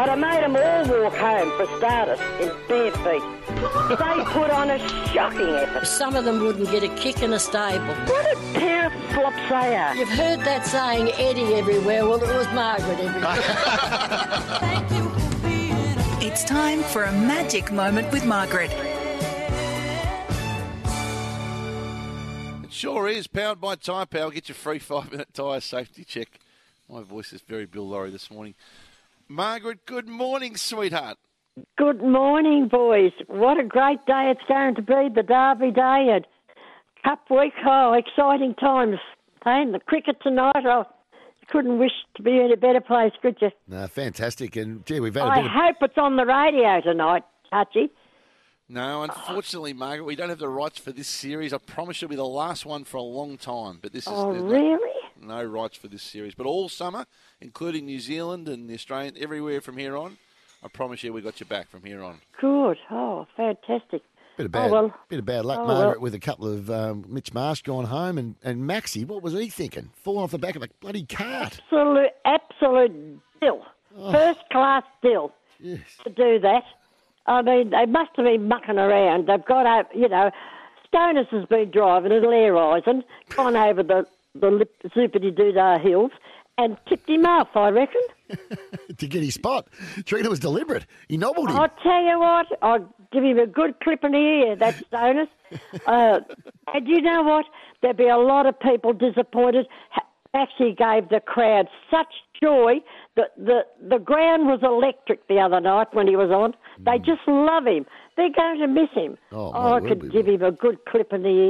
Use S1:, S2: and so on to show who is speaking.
S1: I'd have made them all walk home for starters in bare feet. they put on a shocking effort.
S2: Some of them wouldn't get a kick in a stable.
S1: What a pair of flops they are.
S2: You've heard that saying, Eddie everywhere. Well, it was Margaret everywhere.
S3: It's time for a magic moment with Margaret.
S4: It sure is. Powered by Tyre Power. Get your free five minute tyre safety check. My voice is very Bill Lawry this morning. Margaret, good morning, sweetheart.
S1: Good morning, boys. What a great day it's going to be, the Derby Day and Cup Week. Oh, exciting times. Playing the cricket tonight. I couldn't wish to be in a better place, could you?
S5: No, fantastic. And, gee, we've had a
S1: I
S5: bit of...
S1: hope it's on the radio tonight, Touchy.
S4: No, unfortunately, Margaret, we don't have the rights for this series. I promise you'll be the last one for a long time. But this is
S1: Oh, really?
S4: No, rights for this series. But all summer, including New Zealand and the Australian, everywhere from here on, I promise you we got you back from here on.
S1: Good. Oh, fantastic.
S5: Bit of bad,
S1: Oh, well.
S5: bit of bad luck,
S1: Oh,
S5: Margaret,
S1: well.
S5: with a couple of um, Mitch Marsh gone home, and, and Maxie, what was he thinking? Falling off the back of a bloody cart.
S1: Absolute, absolute dill. First class dill
S5: Yes.
S1: to do that. I mean, they must have been mucking around. They've got out, you know, Stoners has been driving at Air Rising, gone over the, the lip, zoopity doodah hills and tipped him off, I reckon.
S5: to get his spot. Trina was deliberate. He nobbled him.
S1: I'll tell you what, I'll give him a good clip in the ear, that Stoners. uh, and you know what? There'd be a lot of people disappointed. Actually gave the crowd such joy that the, the ground was electric the other night when he was on. They just love him. They're going to miss him.
S5: Oh,
S1: I
S5: word, we
S1: could give him a good clip in the ear.